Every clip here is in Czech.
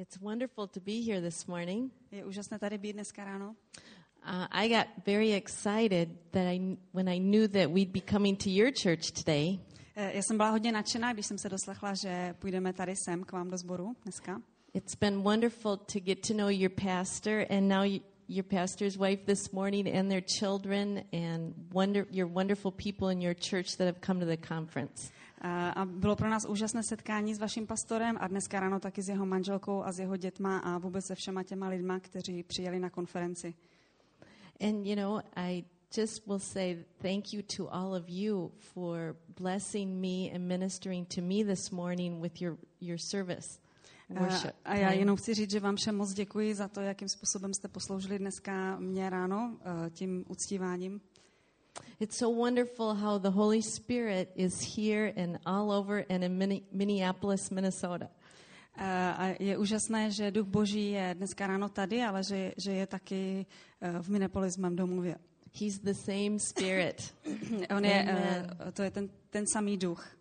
It's wonderful to be here this morning. Je úžasné tady být dneska ráno. Uh, I got very excited that I, when I knew that we'd be coming to your church today. Eh, Já jsem byla hodně nadšená, když jsem se doslechla, že půjdeme tady sem k vám do sboru dneska. It's been wonderful to get to know your pastor and now you, your pastor's wife this morning and their children and wonder, your wonderful people in your church that have come to the conference. Eh, A bylo pro nás úžasné setkání s vaším pastorem a dneska ráno taky s jeho manželkou a s jeho dětma a vůbec se všema těma lidma, kteří přijeli na konferenci. And you know, I just will say thank you to all of you for blessing me and ministering to me this morning with your, your service. Eh, Worship. A já jenom chci říct, že vám všem moc děkuji za to, jakým způsobem jste posloužili dneska mě ráno eh, tím uctíváním. It's so wonderful how the Holy Spirit is here and all over and in Minne- Minneapolis, Minnesota. Eh, A je úžasné, že Duch Boží je dneska ráno tady, ale že, že je taky eh, v Minneapolis, mém domově. He's the same Spirit. On je, Amen. eh, to je ten, ten samý duch.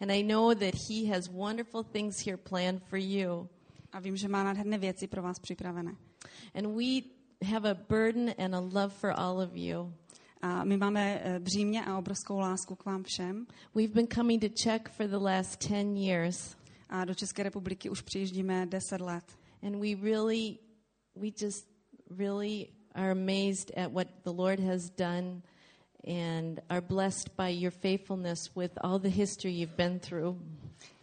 and I know that He has wonderful things here planned for you. A vím, že má nádherné věci pro vás připravené. And we have a burden and a love for all of you. A my máme eh, břímě a obrovskou lásku k vám všem. We've been coming to Czech for the last 10 years. A do České republiky už přijíždíme 10 let. And we really, we just really are amazed at what the Lord has done and are blessed by your faithfulness with all the history you've been through.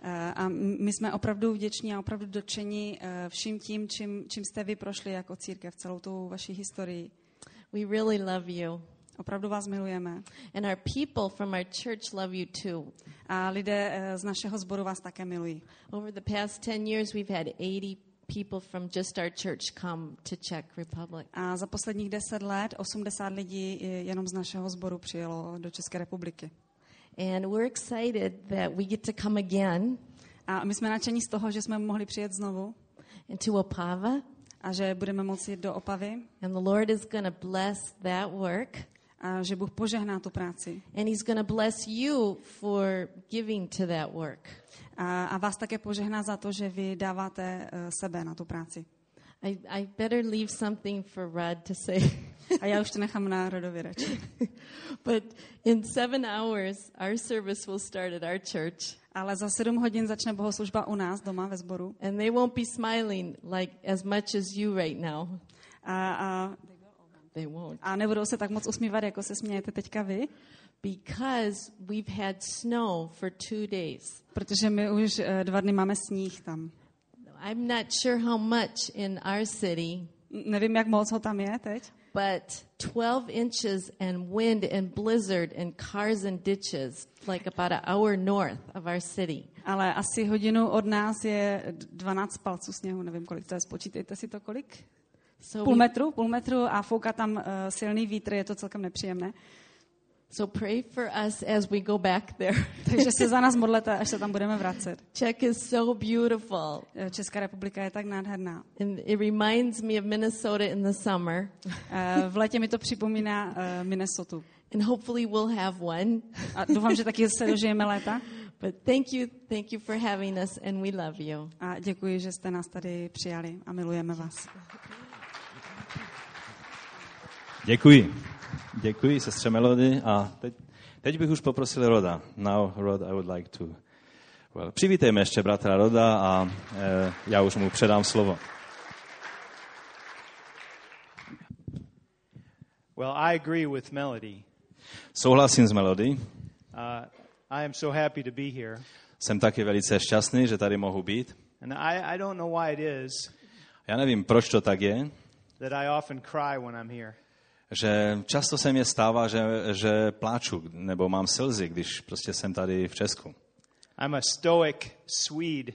Eh, A my jsme opravdu vděční a opravdu dotčení eh, vším tím, čím, čím jste vy prošli jako církev, celou tou vaší historii. We really love you. Opravdu vás milujeme. And our people from our church love you too. A lidé eh, z našeho sboru vás také milují. Over the past 10 years, we've had 80 people from just our church come to Czech Republic. A za posledních 10 let 80 lidí eh, jenom z našeho sboru přijelo do České republiky. And we're excited that we get to come again A my jsme nadšení z toho, že jsme mohli přijet znovu into Opava. a že budeme moci jít do Opavy And the Lord is going to bless that work. A že Bůh požehná tu práci. And He's going to bless you for giving to that work. A, a vás také požehná za to, že vy dáváte eh, sebe na tu práci. I, I better leave something for Rod to say. A já už to nechám na Rodovi radši. but in seven hours, our service will start at our church. Ale za sedm hodin začne bohoslužba u nás doma ve sboru. And they won't be smiling like as much as you right now. A, a, They won't. a nebudou se tak moc usmívat, jako se smějete teďka vy, Because we've had snow for two days. protože my už eh, dva dny máme sníh tam. I'm not sure how much in our city, Nevím, jak moc ho tam je teď, but 12 inches and wind and blizzard and cars and ditches, like about an hour north of our city. ale asi hodinu od nás je d- 12 palců sněhu, nevím, kolik to je, spočítejte si to kolik. So, Půl metru, půl metru a fouká tam uh, silný vítr, je to celkem nepříjemné. so pray for us as we go back there. Takže se za nás modlete, až se tam budeme vracet. Czech is so beautiful. Eh, Česká republika je tak nádherná. And it reminds me of Minnesota in the summer. Eh, V létě mi to připomíná eh, Minnesota. And hopefully we'll have one. A doufám, že taky se dožijeme léta. But thank you, thank you for having us, and we love you. A děkuji, že jste nás tady přijali a milujeme vás. Děkuji. Děkuji, sestře Melody. A teď, teď bych už poprosil Roda. Now, Rod, I would like to... Well, přivítejme ještě bratra Roda a e, já už mu předám slovo. Well, I agree with Melody. Souhlasím s Melody. Uh, I am so happy to be here. Jsem taky velice šťastný, že tady mohu být. And I, I don't know why it is Já nevím, proč to tak je, that I often cry when I'm here. Že často se mně stává, že, že pláču nebo mám slzy, když prostě jsem tady v Česku. I'm a stoic Swede.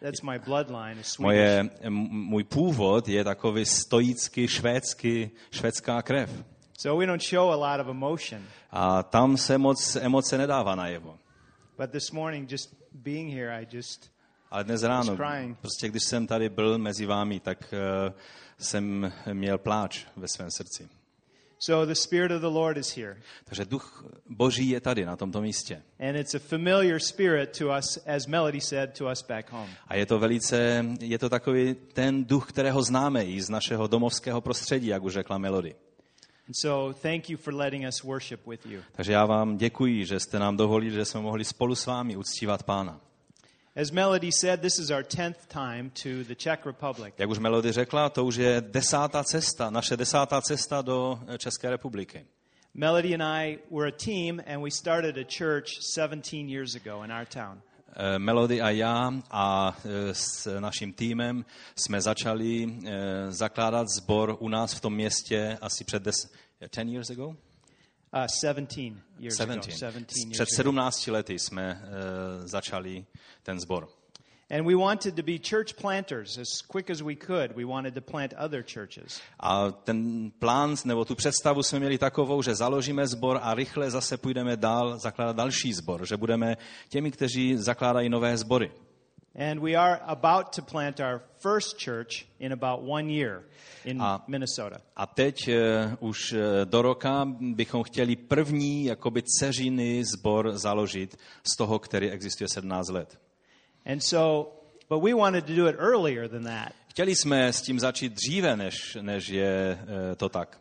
That's my bloodline. Moje, můj původ je takový stoický, švédský, švédská krev. So we don't show a lot of emotion. A tam se moc emoce nedává najevo. But this morning, just being here, I just, Ale dnes ráno, prostě když jsem tady byl mezi vámi, tak uh, jsem měl pláč ve svém srdci. So the Spirit of the Lord is here. Takže duch boží je tady na tomto místě. And it's a familiar spirit to us, as Melody said, to us back home. A je to velice, je to takový ten duch, kterého známe i z našeho domovského prostředí, jak už řekla Melody. And so thank you for letting us worship with you. Takže já vám děkuji, že jste nám dovolili, že jsme mohli spolu s vámi uctívat Pána. As Melody said, this is our 10th time to the Czech Republic. Jak už Melody řekla, to už je desátá cesta, naše desátá cesta do eh, České republiky. Melody and I were a team, and we started a church 17 years ago in our town. Eh, Melody a já a eh, s naším týmem jsme začali zakládat sbor u nás v tom městě asi před des, 10 years ago? Uh, 17 years ago. 17. 17 years Před ago. 17 lety jsme eh, začali ten sbor. And we wanted to be church planters as quick as we could. We wanted to plant other churches. A ten plán nebo tu představu jsme měli takovou, že založíme sbor a rychle zase půjdeme dál zakládat další sbor, že budeme těmi, kteří zakládají nové sbory. And we are about to plant our first church in about one year in A- Minnesota. A teď eh, už eh, do roka bychom chtěli první jakoby ceřiny sbor založit z toho, který existuje 17 let. And so, but we wanted to do it earlier than that. Chtěli jsme s tím začít dříve, než, než je eh, to tak.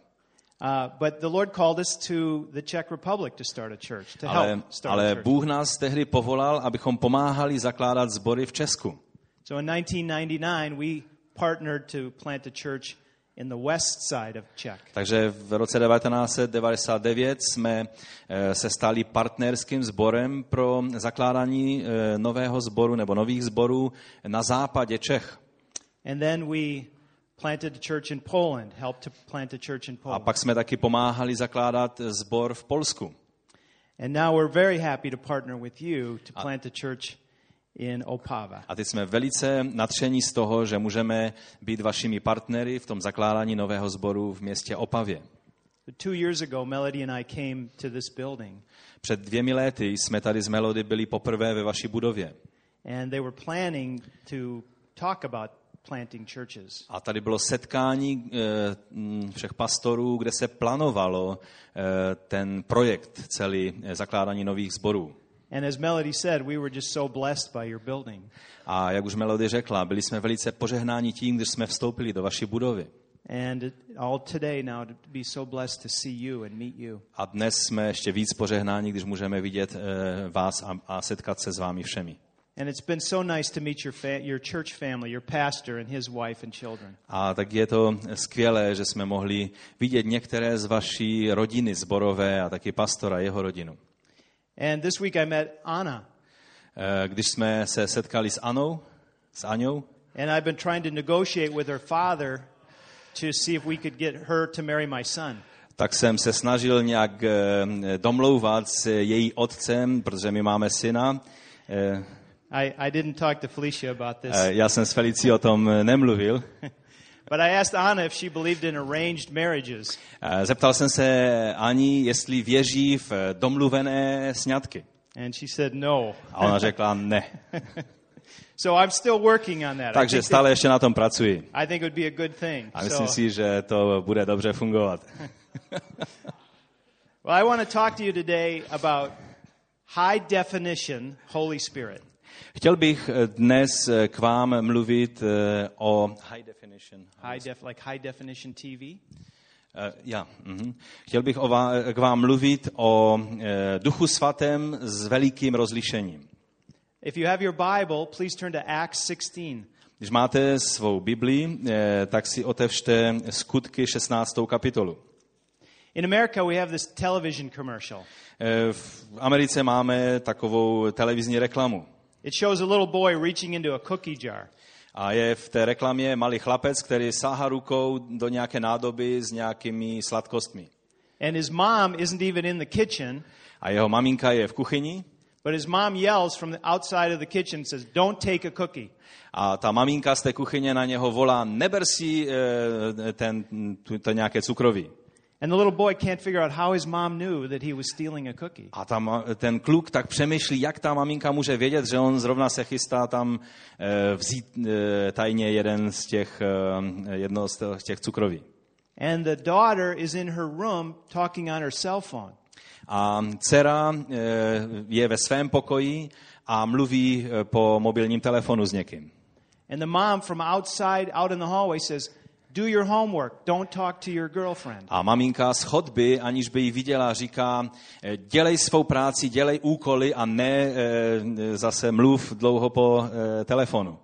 Uh, but the Lord called us to the Czech Republic to start a church, to Ale, help start a ale church. Bůh nás tehdy povolal, abychom pomáhali zakládat sbory v Česku. So in 1999, we partnered to plant a church in the west side of Czech. Takže v roce 1999 jsme eh, se stali partnerským sborem pro zakládání eh, nového sboru nebo nových sborů na západě Čech. And then we planted a church in Poland, helped to plant a church in A Poland. pak jsme taky pomáhali zakládat sbor v Polsku. And now we're very happy to partner with you to plant a church in Opava. A teď jsme velice natření z toho, že můžeme být vašimi partnery v tom zakládání nového sboru v městě Opavě. Two years ago, Melody and I came to this building, Před dvěmi lety jsme tady z Melody byli poprvé ve vaší budově. and they were planning to talk about planting churches. A tady bylo setkání eh, m, všech pastorů, kde se plánovalo eh, ten projekt celý eh, zakládání nových sborů. And as Melody said, we were just so blessed by your building. A jak už Melody řekla, byli jsme velice požehnáni tím, když jsme vstoupili do vaší budovy. And all today now to be so blessed to see you and meet you. A dnes jsme ještě víc požehnáni, když můžeme vidět vás a, a setkat se s vámi všemi. And it's been so nice to meet your, fa- your church family, your pastor and his wife and children. A tak je to skvělé, že jsme mohli vidět některé z vaší rodiny zborové a taky pastora, jeho rodinu. And this week I met Anna, Eh, Když jsme se setkali s Anou, s Aňou, and I've been trying to negotiate with her father to see if we could get her to marry my son. tak jsem se snažil nějak eh, domlouvat s její otcem, protože my máme syna. Eh, I, I didn't talk to Felicia about this, eh, Já jsem s Felicí o tom nemluvil. but I asked Anna if she believed in arranged marriages. Eh, Zeptal jsem se Ani, jestli věří v domluvené sňatky. And she said no. A ona řekla ne. So I'm still working on that. Takže stále ještě na tom pracuji. I think it would be a good thing. A myslím So- si, že to bude dobře fungovat. Well, I want to talk to you today about high definition Holy Spirit. Chtěl bych eh, dnes eh, k vám mluvit eh, o high definition. High def, like high definition TV. Eh, Já. mhm. Chtěl bych o vá- k vám mluvit o eh, Duchu Svatém s velikým rozlišením. If you have your Bible, please turn to Acts 16. Když máte svou Bibli, eh, tak si otevřte skutky 16. kapitolu. In America, we have this television commercial. V Americe máme takovou televizní reklamu. It shows a little boy reaching into a cookie jar. A je v té reklamě malý chlapec, který sáhá rukou do nějaké nádoby s nějakými sladkostmi. And his mom isn't even in the kitchen, A jeho maminka je v kuchyni but his mom yells from the outside of the kitchen says, Don't take a cookie. a ta maminka z té kuchyně na něho volá, neber si eh, ten, tu- to nějaké cukroví. And the little boy can't figure out how his mom knew that he was stealing a cookie. A ta, ma- ten kluk tak přemýšlí, jak ta maminka může vědět, že on zrovna se chystá tam eh, vzít eh, tajně jeden z těch, eh, jedno z těch- cukroví. And the daughter is in her room talking on her cell phone. A dcera eh, je ve svém pokoji a mluví eh, po mobilním telefonu s někým. And the mom from outside, out in the hallway, says, Do your homework. Don't talk to your girlfriend. A maminka z chodby, aniž by ji viděla, říká, eh, dělej svou práci, dělej úkoly a ne eh, zase mluv dlouho po eh, telefonu.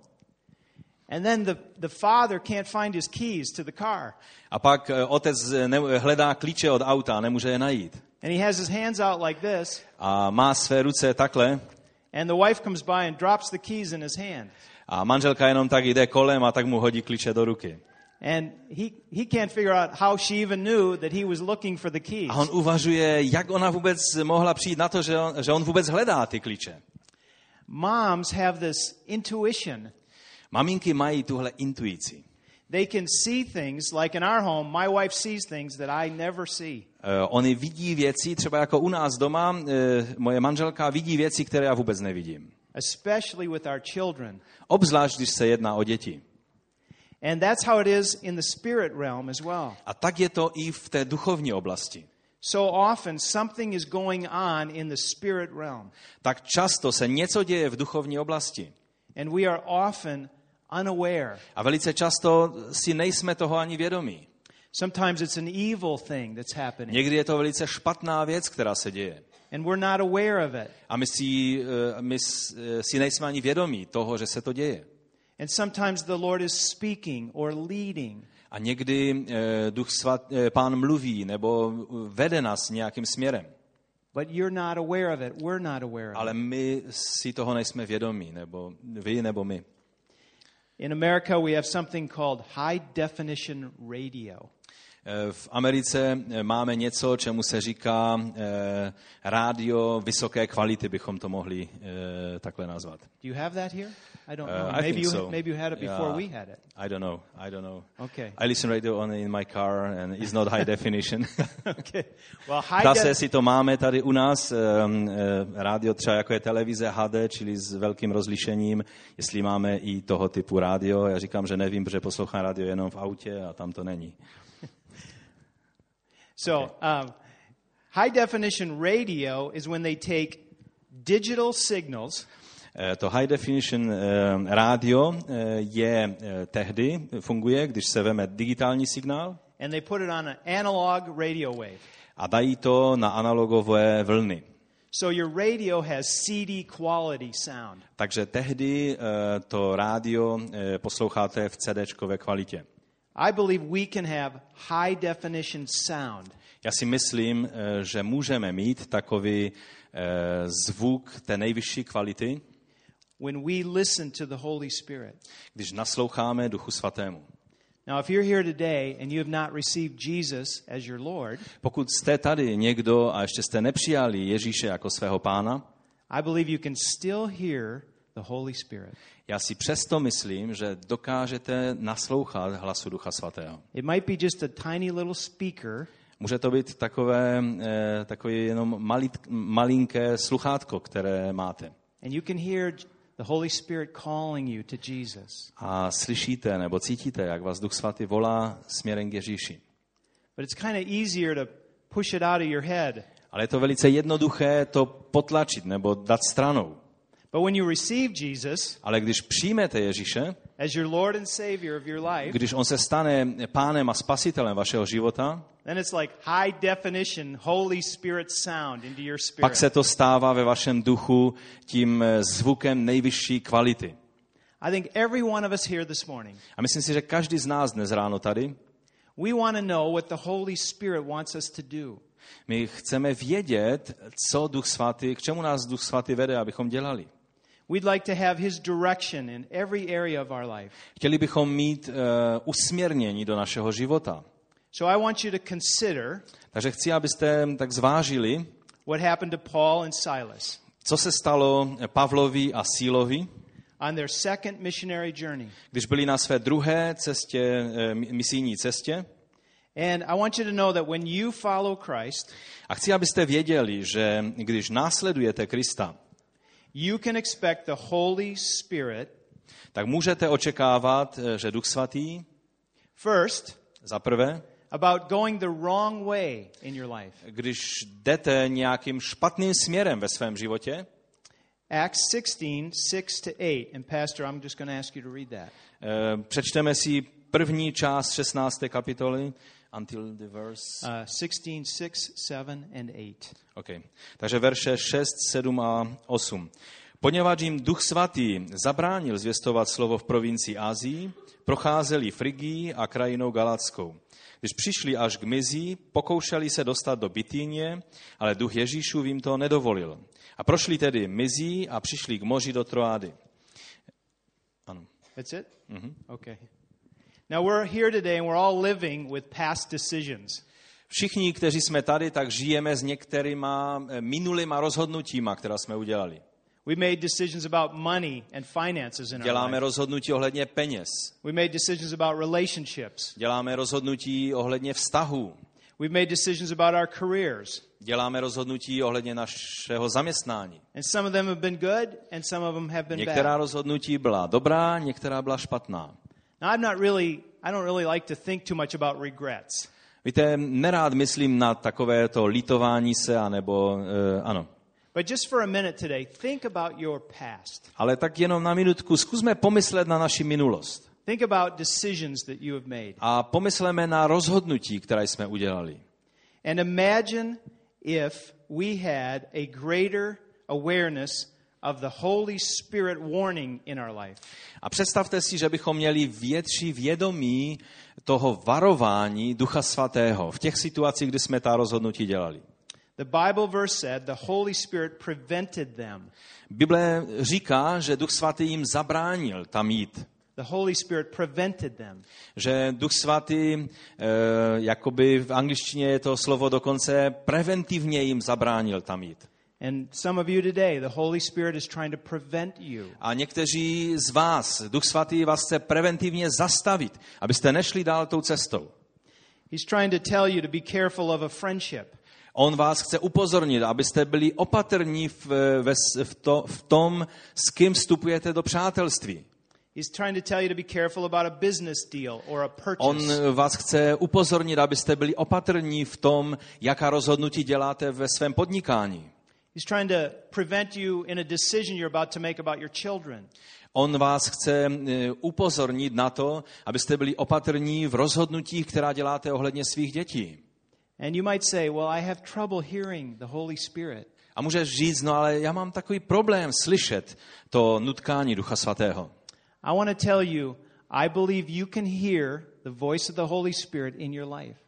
And then the, the father can't find his keys to the car. A pak eh, otec ne, hledá klíče od auta, nemůže je najít. And he has his hands out like this. A má své ruce takhle And the wife comes by and drops the keys in his hand. a manželka jenom tak jde kolem a tak mu hodí klíče do ruky. And he, he can't figure out how she even knew that he was looking for the keys. A on uvažuje, jak ona vůbec mohla přijít na to, že on, že on vůbec hledá ty klíče. Moms have this intuition. Maminky mají tuhle intuici. They can see things, like in our home, my wife sees things that I never see. Uh, oni vidí věci, třeba jako u nás doma, uh, moje manželka vidí věci, které já vůbec nevidím. especially with our children. Obzvlášť, když se jedná o děti. And that's how it is in the spirit realm as well. A tak je to i v té duchovní oblasti. So often something is going on in the spirit realm, Tak často se něco děje v duchovní oblasti. and we are often unaware. A velice často si nejsme toho ani vědomí. Sometimes it's an evil thing that's happening, Někdy je to velice špatná věc, která se děje. and we're not aware of it. A my si, eh, my eh, si nejsme ani vědomí toho, že se to děje. And sometimes the Lord is speaking or leading, A někdy eh, duch svat, eh, pán mluví nebo vede nás nějakým směrem. but you're not aware of it. We're not aware of Ale it. my si toho nejsme vědomí, nebo vy nebo my. In America, we have something called high definition radio. Eh, V Americe eh, máme něco, čemu se říká eh, rádio vysoké kvality, bychom to mohli takhle nazvat. Do you have that here? I don't Uh, know. I maybe you so. maybe you had it before Yeah. we had it. I don't know. I don't know. Okay. I listen radio only in my car and it's not high definition. okay. Well, high Zase si to máme tady u nás, um, eh, rádio třeba jako je televize HD, čili s velkým rozlišením, jestli máme i toho typu rádio. Já říkám, že nevím, protože poslouchám rádio jenom v autě a tam to není. So, um, high definition radio is when they take digital signals Eh, To high definition eh, rádio eh, je eh, tehdy, funguje, když se veme digitální signál and they put it on an analog radio wave. a dají to na analogové vlny. So your radio has CD quality sound. Takže tehdy eh, to rádio posloucháte v CDčkové kvalitě. I believe we can have high definition sound Já si myslím, eh, že můžeme mít takový eh, zvuk té nejvyšší kvality, when we listen to the Holy Spirit. když nasloucháme Duchu Svatému. Now, if you're here today and you have not received Jesus as your Lord, Pokud jste tady někdo a ještě jste nepřijali Ježíše jako svého pána, I believe you can still hear the Holy Spirit. Já si přesto myslím, že dokážete naslouchat hlasu Ducha Svatého. It might be just a tiny little speaker, Může to být takové, eh, takové jenom malit, malinké sluchátko, které máte. and you can hear the Holy Spirit calling you to Jesus. A slyšíte nebo cítíte, jak vás Duch Svatý volá směrem k Ježíši. But it's kind of easier to push it out of your head. Ale je to velice jednoduché to potlačit nebo dát stranou. But when you receive Jesus Ale když přijmete Ježíše, as your Lord and Savior of your life, když on se stane pánem a spasitelem vašeho života, then it's like high definition Holy Spirit sound into your spirit. pak se to stává ve vašem duchu tím eh, zvukem nejvyšší kvality. I think every one of us here this morning, A myslím si, že každý z nás dnes ráno tady, we want to know what the Holy Spirit wants us to do. my chceme vědět, co Duch Svatý, k čemu nás Duch Svatý vede, abychom dělali. We'd like to have His direction in every area of our life. Chtěli bychom mít uh, usměrnění do našeho života. So I want you to consider Takže chci, abyste tak zvážili, what happened to Paul and Silas co se stalo Pavlovi a Sílovi, on their second missionary journey. když byli na své druhé cestě, eh, misijní cestě. And I want you to know that when you follow Christ, A chci, abyste věděli, že když následujete Krista, you can expect the Holy Spirit tak můžete očekávat, eh, že Duch Svatý first za prvé about going the wrong way in your life. Když jdete nějakým špatným směrem ve svém životě, Acts 16, 6 to 8. And Pastor, I'm just going to ask you to read that. eh, přečteme si první část 16. kapitoly, until the verse... Uh, 16, 6, 7, and 8. Okay. Takže verše 6, 7 a 8. Poněvadž jim Duch Svatý zabránil zvěstovat slovo v provincii Asii, procházeli Frigii a krajinou Galatskou. Když přišli až k Mizí, pokoušeli se dostat do Bitínie, ale duch Ježíšův jim to nedovolil. A prošli tedy Mizí a přišli k moři do Troády. Ano. That's it? Okay. Now we're here today and we're all living with past decisions. Všichni, kteří jsme tady, tak žijeme s některýma eh, minulýma rozhodnutíma, která jsme udělali. We made decisions about money and finances in our Děláme life. rozhodnutí ohledně peněz. We made decisions about relationships. Děláme rozhodnutí ohledně vztahů. We've made decisions about our careers. Děláme rozhodnutí ohledně našeho zaměstnání. And some of them have been good and some of them have been Některá bad. rozhodnutí byla dobrá, některá byla špatná. Now I'm not really I don't really like to think too much about regrets. Víte, nerád myslím na takové to lítování se, anebo uh, ano. But just for a minute today, think about your past. Ale tak jenom na minutku zkusme pomyslet na naši minulost. Think about decisions that you have made. A pomysleme na rozhodnutí, které jsme udělali. And imagine if we had a greater awareness of the Holy Spirit warning in our life. A představte si, že bychom měli větší vědomí toho varování Ducha Svatého v těch situacích, kdy jsme ta rozhodnutí dělali. The Bible verse said the Holy Spirit prevented them. Bible říká, že Duch Svatý jim zabránil tam jít. The Holy Spirit prevented them. Že Duch Svatý, eh, jakoby v angličtině je to slovo dokonce, preventivně jim zabránil tam jít. And some of you today, the Holy Spirit is trying to prevent you. A někteří z vás, Duch Svatý vás chce preventivně zastavit, abyste nešli dál tou cestou. He's trying to tell you to be careful of a friendship. On vás chce upozornit, abyste byli opatrní v, ve, v, to, v tom, s kým vstupujete do přátelství. He's trying to tell you to be careful about a business deal or a purchase. On vás chce upozornit, abyste byli opatrní v tom, jaká rozhodnutí děláte ve svém podnikání. He's trying to prevent you in a decision you're about to make about your children. On vás chce eh, upozornit na to, abyste byli opatrní v rozhodnutích, která děláte ohledně svých dětí. And you might say, Well, I have trouble hearing the Holy Spirit. A můžeš říct, no ale já mám takový problém slyšet to nutkání Ducha Svatého. I want to tell you, I believe you can hear the voice of the Holy Spirit in your life.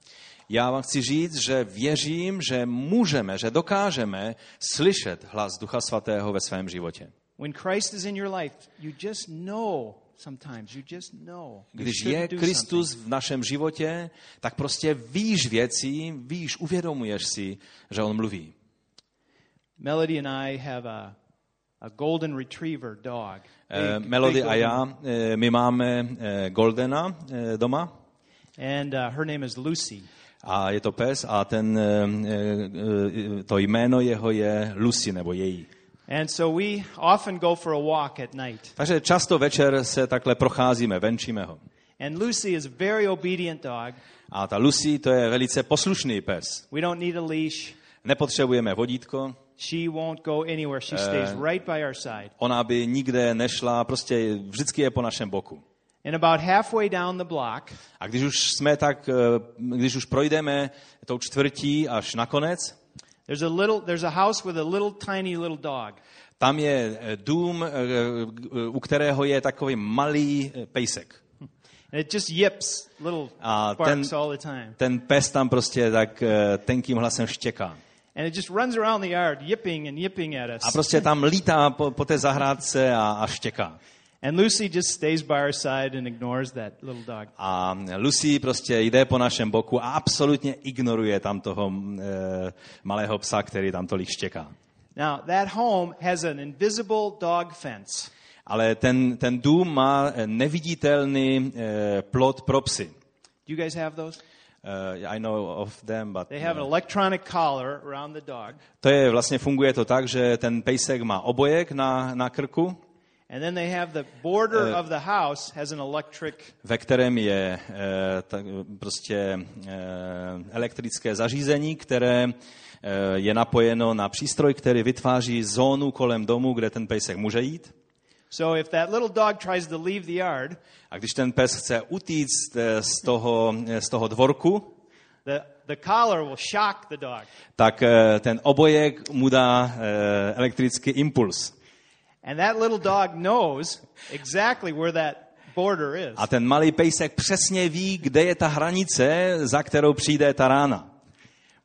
Já vám chci říct, že věřím, že můžeme, že dokážeme slyšet hlas Ducha Svatého ve svém životě. Když je Kristus v našem životě, tak prostě víš věcí, víš, uvědomuješ si, že On mluví. Melody and I have a, a golden retriever dog. Big- Melody a já, eh, my máme eh, Goldena doma And uh, her name is Lucy. A je to pes a ten, eh, eh, to jméno jeho je Lucy nebo její. And so we often go for a walk at night. Takže často večer se takhle procházíme, venčíme ho. And Lucy is a very obedient dog. A ta Lucy, to je velice poslušný pes. We don't need a leash. Nepotřebujeme vodítko, She won't go anywhere. She stays right by our side. ona by nikde nešla, prostě vždycky je po našem boku. And about halfway down the block, A když už jsme tak, eh, když už projdeme tou čtvrtí až nakonec, there's a little there's a house with a little tiny little dog. tam je eh, dům, eh, u kterého je takový malý pejsek. And it just yips little A barks ten- all the time. Ten pes tam prostě tak tenkým hlasem štěká. And it just runs around the yard yipping and yipping at us. A prostě tam lítá po, po té zahrádce a, a štěká. And Lucy just stays by our side and ignores that little dog. A Lucy prostě jde po našem boku a absolutně ignoruje tam toho e, malého psa, který tam tolik štěká. Now, that home has an invisible dog fence. Ale ten, ten dům má eh, neviditelný e, plot pro psy. Do you guys have those? Uh, I know of them, but They have an electronic collar around the dog. to je vlastně funguje to tak, že ten pejsek má obojek na, na krku And then they have the border of the house has an electric ve kterém je eh, prostě eh, elektrické zařízení, které eh, je napojeno na přístroj, který vytváří zónu kolem domu, kde ten pejsek může jít. So if that little dog tries to leave the yard, A když ten pes chce utíct eh, z toho, eh, z toho dvorku, the, the collar will shock the dog. tak eh, ten obojek mu dá eh, elektrický impuls. And that little dog knows exactly where that border is. A ten malý pejsek přesně ví, kde je ta hranice, za kterou přijde ta rána.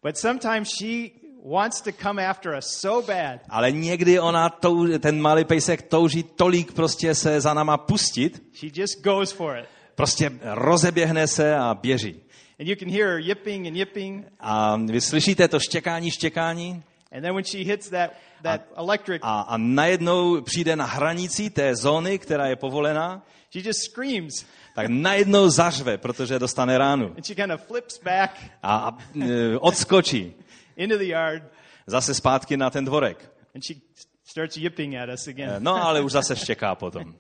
But sometimes she wants to come after us so bad Ale někdy ona, tou, ten malý pejsek touží tolik prostě se za náma pustit, she just goes for it. prostě rozeběhne se a běží. And you can hear her yipping and yipping. A vy slyšíte to štěkání, štěkání And then when she hits that, that electric, a, a najednou přijde na hranici té zóny, která je povolená, she just screams. tak najednou zařve, protože dostane ránu. And she kind of flips back A, a e, odskočí into the yard. zase zpátky na ten dvorek. And she starts yipping at us E, again. No ale už zase štěká potom.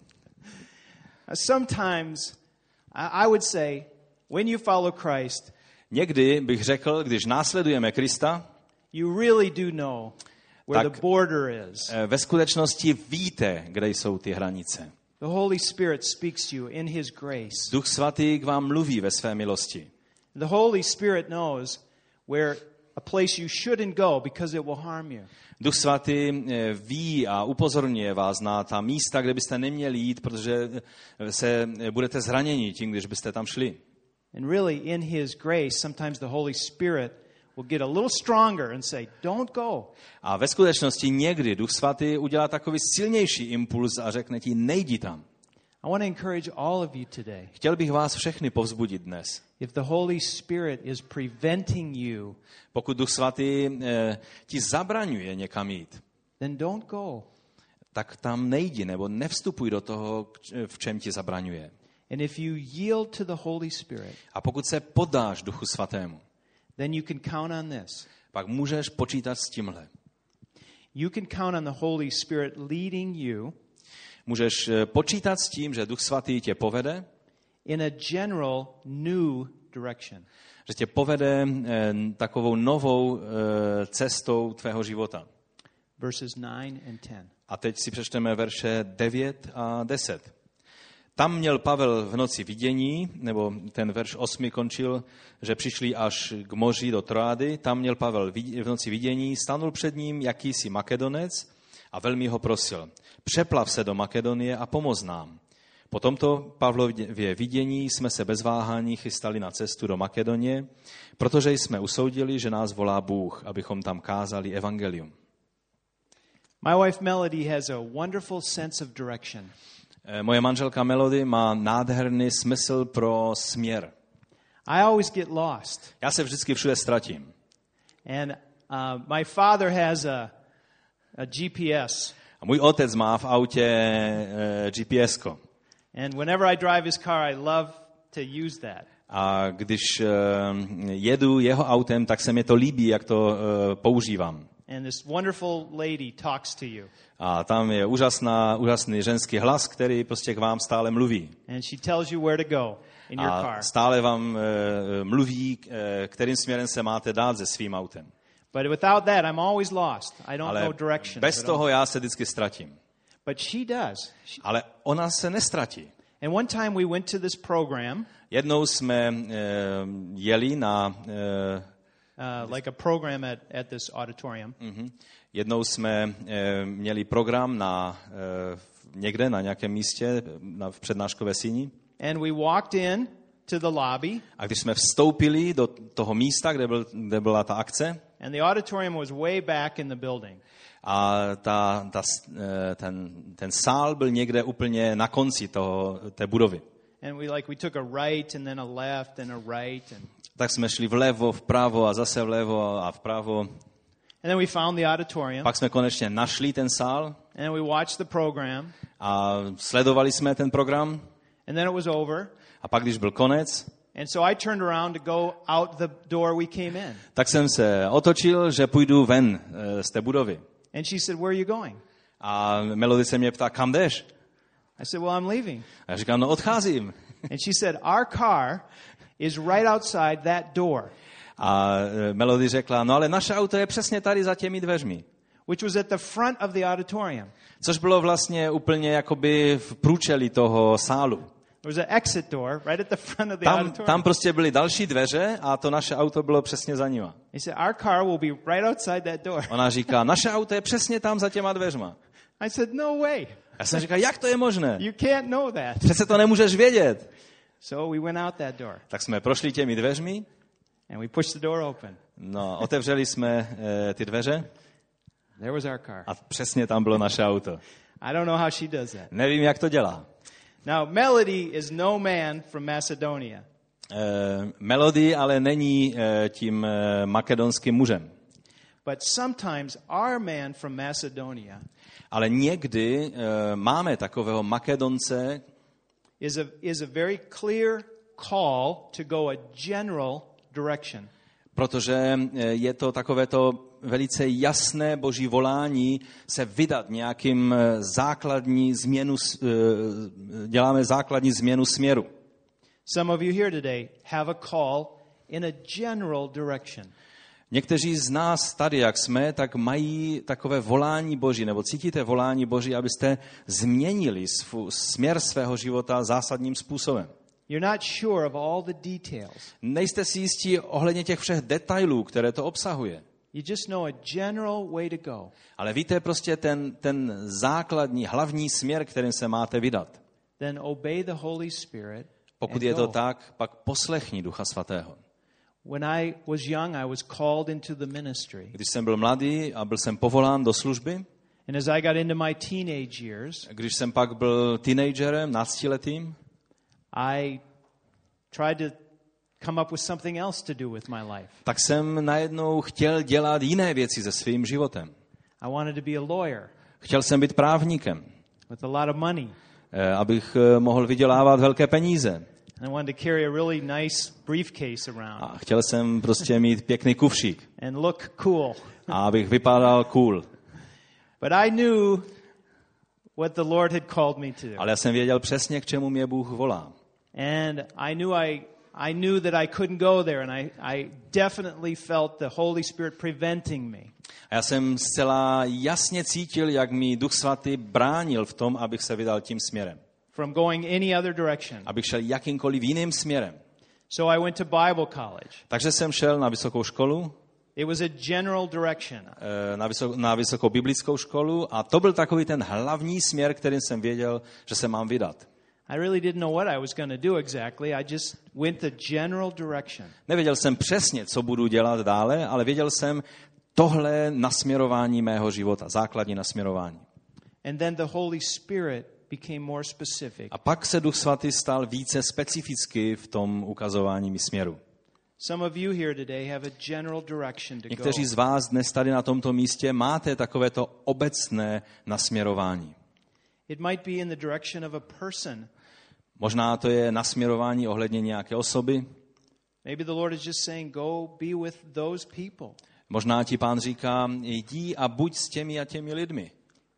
Sometimes I I would say, when you follow Christ, Někdy bych řekl, když následujeme Krista, you really do know where Tak- the border is. e, ve skutečnosti víte, kde jsou ty hranice. The Holy Spirit speaks to you in His grace. Duch svatý k vám mluví ve své milosti. The Holy Spirit knows where a place you shouldn't go because it will harm you. Duch svatý e, ví a upozorňuje vás na ta místa, kde byste neměli jít, protože e, se budete zraněni tím, když byste tam šli. And really, in His grace, sometimes the Holy Spirit will get a little stronger and say, Don't go. A ve skutečnosti někdy Duch svatý udělá takový silnější impuls a řekne ti, nejdi tam. I want to encourage all of you today. Chtěl bych vás všechny povzbudit dnes. If the Holy Spirit is preventing you, Pokud Duch svatý e, ti zabraňuje někam jít, then don't go. tak tam nejdi nebo nevstupuj do toho, v čem ti zabraňuje. And if you yield to the Holy Spirit, A pokud se podáš Duchu svatému, then you can count on this. pak můžeš počítat s tímhle. You can count on the Holy Spirit leading you Můžeš eh, počítat s tím, že Duch svatý tě povede, in a general new direction. že tě povede eh, takovou novou eh, cestou tvého života. Verses 9 and 10. A teď si přečteme verše 9 a 10. Tam měl Pavel v noci vidění, nebo ten verš 8 končil, že přišli až k moři do Troády. Tam měl Pavel v noci vidění, stanul před ním jakýsi Makedonec a velmi ho prosil. Přeplav se do Makedonie a pomoz nám. Po tomto Pavlově vidění jsme se bez váhání chystali na cestu do Makedonie, protože jsme usoudili, že nás volá Bůh, abychom tam kázali evangelium. My wife Melody has a wonderful sense of direction. Eh, Moje manželka Melody má nádherný smysl pro směr. I always get lost. Já se vždycky všude ztratím. And uh, my father has a, a GPS. A můj otec má v autě eh, GPS. -ko. And whenever I drive his car, I love to use that. A když eh, jedu jeho autem, tak se mi to líbí, jak to eh, používám. And this wonderful lady talks to you. A tam je úžasná, úžasný ženský hlas, který prostě k vám stále mluví. And she tells you where to go in your A car. stále vám eh, mluví, eh, kterým směrem se máte dát se svým autem. But without that, I'm always lost. I don't Ale know directions. bez toho já se vždycky ztratím. But she does. She- Ale ona se nestratí. and one time we went to this program, Jednou jsme eh, jeli na, eh, uh, like a program at, at this auditorium. mhm, jednou jsme eh, měli program na, eh, někde, na nějakém místě, na, v přednáškové síni. And we walked in to the lobby, A když jsme vstoupili do toho místa, kde, byl, kde byla ta akce, and the auditorium was way back in the building. a ta, ta, eh, ten, ten sál byl někde úplně na konci toho, té budovy. And we like we took a right and then a left and a right and Tak jsme šli vlevo, vpravo a zase vlevo a vpravo. and then we found the auditorium Pak jsme konečně našli ten sál and then we watched the program a sledovali jsme ten program. and then it was over. A pak, když byl konec, And so I turned around to go out the door we came in. tak jsem se otočil, že půjdu ven eh, z té budovy. And she said, "Where are you going?" A Melody se mě ptá, kam jdeš? I said, Well, I'm leaving. A já říkám, no odcházím. And she said, Our car is right outside that door, A eh, Melody řekla, no ale naše auto je přesně tady za těmi dveřmi. which was at the front of the auditorium. Což bylo vlastně úplně jakoby v průčelí toho sálu. There was an exit door right at the front of the Tam, auditorium. tam prostě byly další dveře a to naše auto bylo přesně za nima. He said, Our car will be right outside that door. Ona říká, naše auto je přesně tam za těma dveřma. I said, No way. Já jsem říkal, jak to je možné? You can't know that. Přece to nemůžeš vědět. So we went out that door Tak jsme prošli těmi dveřmi, and we pushed the door open. no, otevřeli jsme e, ty dveře There was our car. a přesně tam bylo naše auto. I don't know how she does that. Nevím, jak to dělá. Now, Melody is no man from Macedonia. E, Melody ale není e, tím e, makedonským mužem. But sometimes our man from Macedonia Ale někdy e, máme takového Makedonce, is a, is a very clear call to go a general direction. protože e, je to takové to velice jasné boží volání se vydat nějakým e, základní změnu, děláme základní změnu směru. Some of you here today have a call in a general direction. Někteří z nás tady, jak jsme, tak mají takové volání Boží, nebo cítíte volání Boží, abyste změnili svů, směr svého života zásadním způsobem. You're not sure of all the details. Nejste si jistí ohledně těch všech detailů, které to obsahuje. You just know a general way to go. Ale víte prostě ten, ten základní, hlavní směr, kterým se máte vydat. Then obey the Holy Spirit. Pokud je to tak, pak poslechni Ducha Svatého. When I was young, I was called into the ministry. Když jsem byl mladý a byl jsem povolán do služby, And as I got into my teenage years, když jsem pak byl teenagerem, náctiletým, I tried to come up with something else to do with my life. tak jsem najednou chtěl dělat jiné věci se svým životem. I wanted to be a lawyer Chtěl jsem být právníkem, with a lot of money. eh, abych eh, mohl vydělávat velké peníze. And I wanted to carry a really nice briefcase around A chtěl jsem prostě mít pěkný kufřík and look cool. a abych vypadal cool. But I knew what the Lord had called me to. Ale já jsem věděl přesně, k čemu mě Bůh volá. And I knew I I knew that I couldn't go there and I, I definitely felt the Holy Spirit preventing me. A já jsem zcela jasně cítil, jak mi Duch Svatý bránil v tom, abych se vydal tím směrem. From going any other direction. Abych šel jakýmkoliv jiným směrem. So I went to Bible college. Takže jsem šel na vysokou školu, It was a general direction. eh, na, vysok, na vysokou biblickou školu a to byl takový ten hlavní směr, kterým jsem věděl, že se mám vydat. I really didn't know what I was going to do exactly. I just went the general direction. Nevěděl jsem přesně, co budu dělat dále, ale věděl jsem tohle nasměrování mého života, základní nasměrování. And then the Holy Spirit became more specific. A pak se Duch Svatý stal více specifický v tom ukazování mi směru. Some of you here today have a general direction to go. Někteří z vás dnes tady na tomto místě máte takovéto obecné nasměrování. It might be in the direction of a person. Možná to je nasměrování ohledně nějaké osoby, Maybe the Lord is just saying, go be with those people. možná ti pán říká, jdi a buď s těmi a těmi lidmi.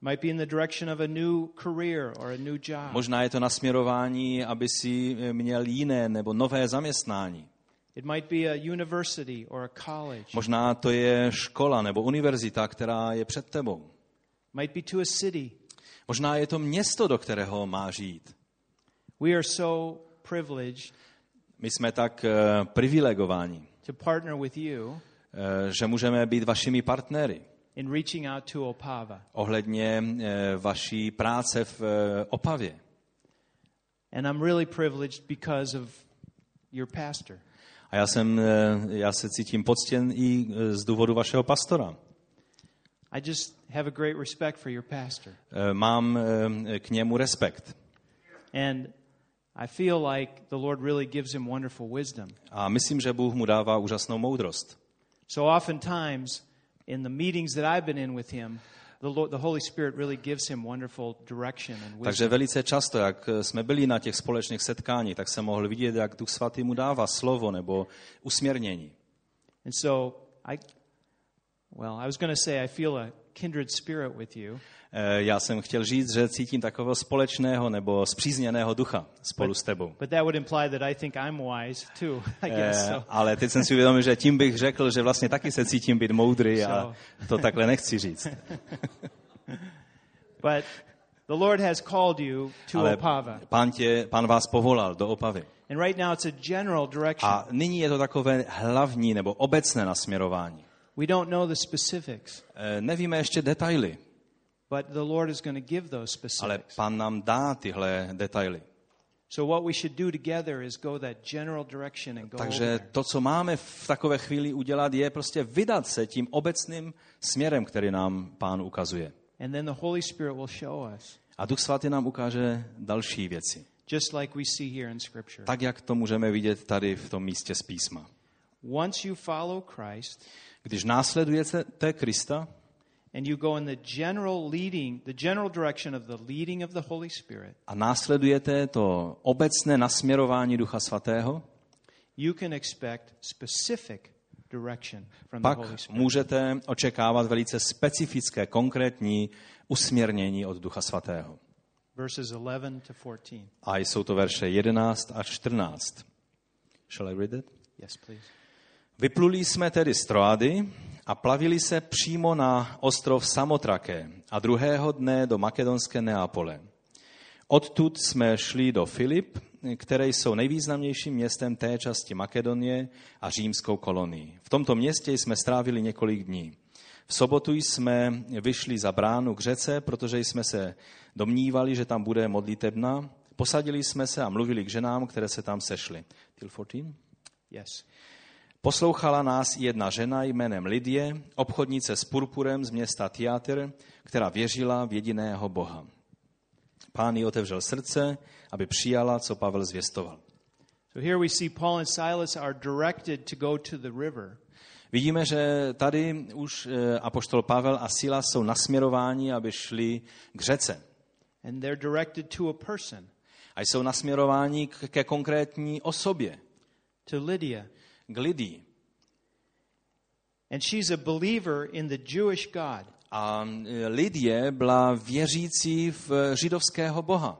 Might be in the direction of a new career or a new job. Možná je to nasměrování, aby si měl jiné nebo nové zaměstnání. It might be a university or a college. Možná to je škola nebo univerzita, která je před tebou. Might be to a city. Možná je to město, do kterého máš jít. We are so privileged My jsme tak eh, privilegováni, to partner with you eh, že můžeme být vašimi partnery in reaching out to Opava. ohledně eh, vaší práce v eh, Opavě. And I'm really privileged because of your pastor. A já, jsem, eh, já se cítím poctěn i z důvodu vašeho pastora. I just have a great respect for your pastor. Mám k němu respekt. And I feel like the Lord really gives him wonderful wisdom. A myslím, že Bůh mu dává úžasnou moudrost. So oftentimes in the meetings that I've been in with him, the, Lord, the Holy Spirit really gives him wonderful direction and wisdom. Takže velice často, jak jsme byli na těch společných setkáních, tak jsem mohl vidět, jak Duch Svatý mu dává slovo nebo usměrnění. And so I, well, I was going to say I feel a kindred spirit with you. Eh, Já jsem chtěl říct, že cítím takového společného nebo zpřízněného ducha spolu s tebou. But that would imply that I think I'm wise too, I guess. Eh, So, Ale teď jsem si uvědomil, že tím bych řekl, že vlastně taky se cítím být moudrý a to takhle nechci říct. but the Lord has called you to Ale Opava. pán, tě, pán vás povolal do Opavy. And right now it's a general direction. A nyní je to takové hlavní nebo obecné nasměrování. We don't know the specifics, Eh, Nevíme ještě detaily, but the Lord is going to give those ale specifics. pán nám dá tyhle detaily. So what we should do together is go that general direction and go Takže to, co máme v takové chvíli udělat, je prostě vydat se tím obecným směrem, který nám pán ukazuje. And then the Holy Spirit will show us, A Duch Svatý nám ukáže další věci. just like we see here in Scripture. Tak, jak to můžeme vidět tady v tom místě z písma. Once you follow Christ Když následujete Krista and you go in the general leading, the general direction of the leading of the Holy Spirit, a následujete to obecné nasměrování Ducha Svatého, you can expect specific direction from the pak Holy Spirit. můžete očekávat velice specifické, konkrétní usměrnění od Ducha Svatého. Verses 11 to 14. A jsou to verše 11 až 14. Shall I read it? Yes, please. Vypluli jsme tedy z Troady a plavili se přímo na ostrov Samotrake a druhého dne do makedonské Neapole. Odtud jsme šli do Filip, které jsou nejvýznamnějším městem té části Makedonie a římskou kolonii. V tomto městě jsme strávili několik dní. V sobotu jsme vyšli za bránu k řece, protože jsme se domnívali, že tam bude modlitebna. Posadili jsme se a mluvili k ženám, které se tam sešly. Till 14? Yes. Poslouchala nás jedna žena jménem Lidie, obchodnice s purpurem z města Tiatr, která věřila v jediného Boha. Pán jí otevřel srdce, aby přijala, co Pavel zvěstoval. So here we see Paul and Silas are directed to go to the river. Vidíme, že tady už eh, apoštol Pavel a Silas jsou nasměrováni, aby šli k řece. And they're directed to a person, A jsou nasměrováni k- ke konkrétní osobě, to Lydia. K lidí. And she's a believer in the Jewish God. A eh, Lidie byla věřící v židovského Boha.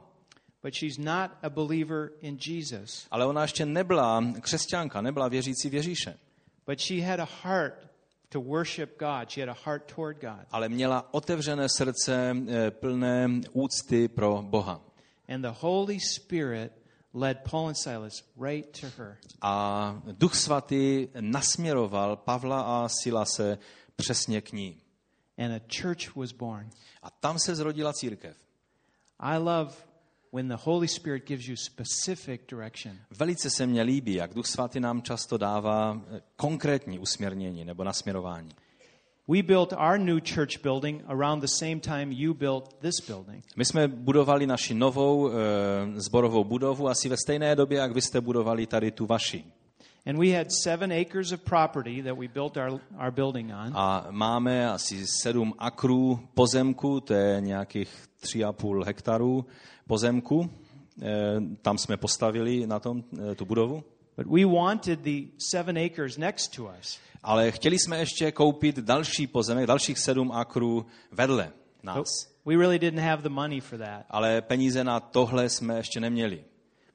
But she's not a believer in Jesus. Ale ona ještě nebyla křesťanka, nebyla věřící v Ježíše. But she had a heart to worship God. She had a heart toward God. ale měla otevřené srdce eh, plné úcty pro Boha. And the Holy Spirit led Paul and Silas right to her. A Duch Svatý nasměroval Pavla a Silase přesně k ní. And a church was born. A tam se zrodila církev. I love when the Holy Spirit gives you specific direction. Velice se mně líbí, jak Duch Svatý nám často dává eh, konkrétní usměrnění nebo nasměrování. We built our new church building around the same time you built this building. My jsme budovali naši novou e, zborovou budovu asi ve stejné době, jak vy jste budovali tady tu vaši. And we had seven acres of property that we built our, our building on. A máme asi sedm akrů pozemku, to je nějakých tři a půl hektarů pozemku. Eh, Tam jsme postavili na tom eh, tu budovu. But we wanted the seven acres next to us. Ale chtěli jsme ještě koupit další pozemek, dalších sedm akrů vedle nás. we really didn't have the money for that. Ale peníze na tohle jsme ještě neměli.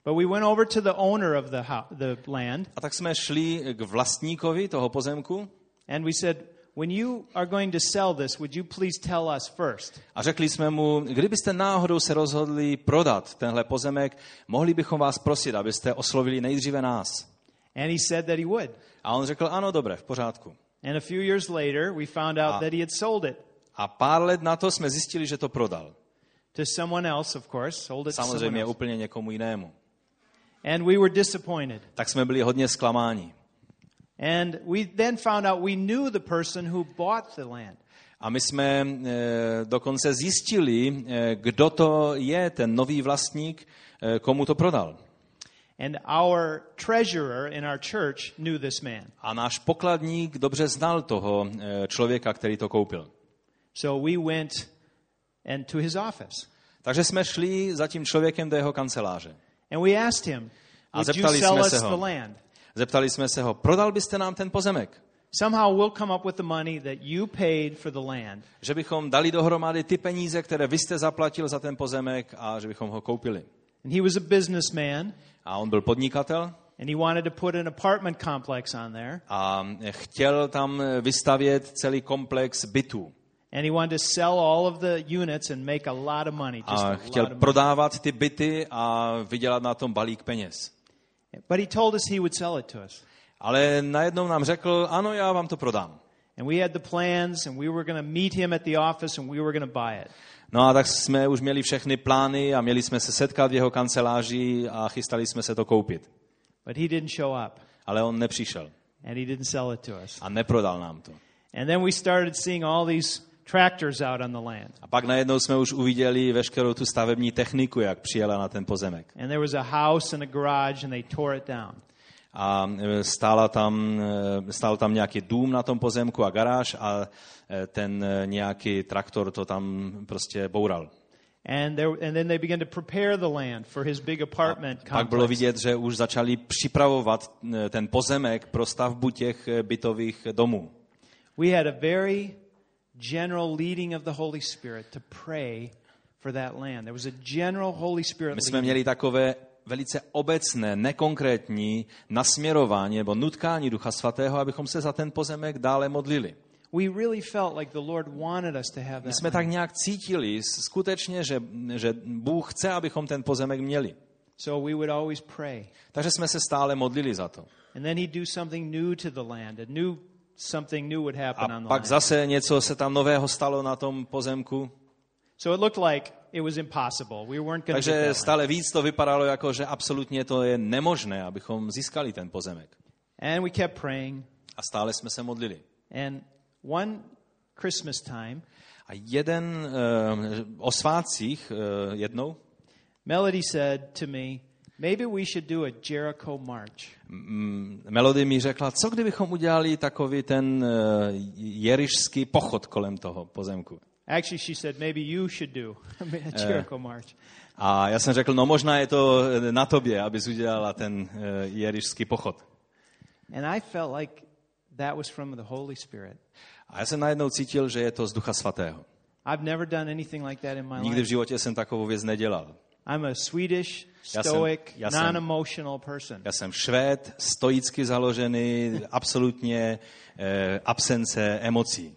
But we went over to the owner of the, the land A tak jsme šli k vlastníkovi toho pozemku and we said, When you are going to sell this, would you please tell us first? a řekli jsme mu, kdybyste náhodou se rozhodli prodat tenhle pozemek, mohli bychom vás prosit, abyste oslovili nejdříve nás. And he said that he would. A on řekl, ano, dobré, v pořádku. And a few years later, we found out Ah. that he had sold it A pár let na to jsme zjistili, že to prodal. to someone else, of course, sold it to someone Samozřejmě else. úplně někomu jinému. And we were disappointed. Tak jsme byli hodně zklamáni. And we then found out we knew the person who bought the land. A my jsme e, dokonce zjistili, e, kdo to je, ten nový vlastník, e, komu to prodal. And our treasurer in our church knew this man. A náš pokladník dobře znal toho e, člověka, který to koupil. So we went and to his office. Takže jsme šli za tím člověkem do jeho kanceláře. And we asked him, A you zeptali sell jsme us se the ho. land? Zeptali jsme se ho, prodal byste nám ten pozemek? Somehow we'll come up with the money that you paid for the land. Že bychom dali dohromady ty peníze, které vy jste zaplatil za ten pozemek a že bychom ho koupili. And he was a businessman, A on byl podnikatel and he wanted to put an apartment complex on there. a chtěl tam vystavět celý komplex bytů. And he wanted to sell all of the units and make a lot of money. Just a A lot chtěl of money. prodávat ty byty a vydělat na tom balík peněz. But he told us he would sell it to us. Ale najednou nám řekl, ano, já vám to prodám. And we had the plans, and we were going to meet him at the office, and we were going to buy it. No a tak jsme už měli všechny plány a měli jsme se setkat v jeho kanceláři a chystali jsme se to koupit. But he didn't show up, Ale on nepřišel and he didn't sell it to us. a neprodal nám to. And then we started seeing all these tractors out on the land. A pak najednou jsme už uviděli veškerou tu stavební techniku, jak přijela na ten pozemek. And there was a house and a garage, and they tore it down. A e, stála tam, e, stál tam nějaký dům na tom pozemku a garáž a e, ten nějaký traktor to tam prostě boural. And, there, and then they began to prepare the land for his big apartment Pak bylo complex. vidět, že už začali připravovat ten pozemek pro stavbu těch bytových domů. We had a very general leading of the Holy Spirit to pray for that land. There was a general Holy Spirit My jsme měli takové velice obecné, nekonkrétní nasměrování nebo nutkání Ducha Svatého, abychom se za ten pozemek dále modlili. We really felt like the Lord wanted us to have My that. jsme tak nějak cítili skutečně, že, že Bůh chce, abychom ten pozemek měli. So we would always pray. Takže jsme se stále modlili za to. And then he'd do something new to the land. A new something new would happen on the pak zase něco se tam nového stalo na tom pozemku. So it looked like it was impossible. We weren't going to Takže stále víc to vypadalo jako, že absolutně to je nemožné, abychom získali ten pozemek. And we kept praying. A stále jsme se modlili. And one Christmas time, A jeden uh, o svátcích uh, jednou Melody said to me, maybe we should do a Jericho march. mm, Melody mi řekla, co kdybychom udělali takový ten uh, jerišský pochod kolem toho pozemku. Actually, she said, maybe you should do a Jericho march. A já jsem řekl, no možná je to na tobě, abys udělala ten jerišský pochod. And I felt like that was from the Holy Spirit. A já jsem najednou cítil, že je to z Ducha Svatého. I've never done anything like that in my Nikdy v life. životě jsem takovou věc nedělal. I'm a Swedish, Já jsem- stoic, já jsem- non-emotional person. Já jsem švéd, stoicky založený, absolutně eh, absence emocí.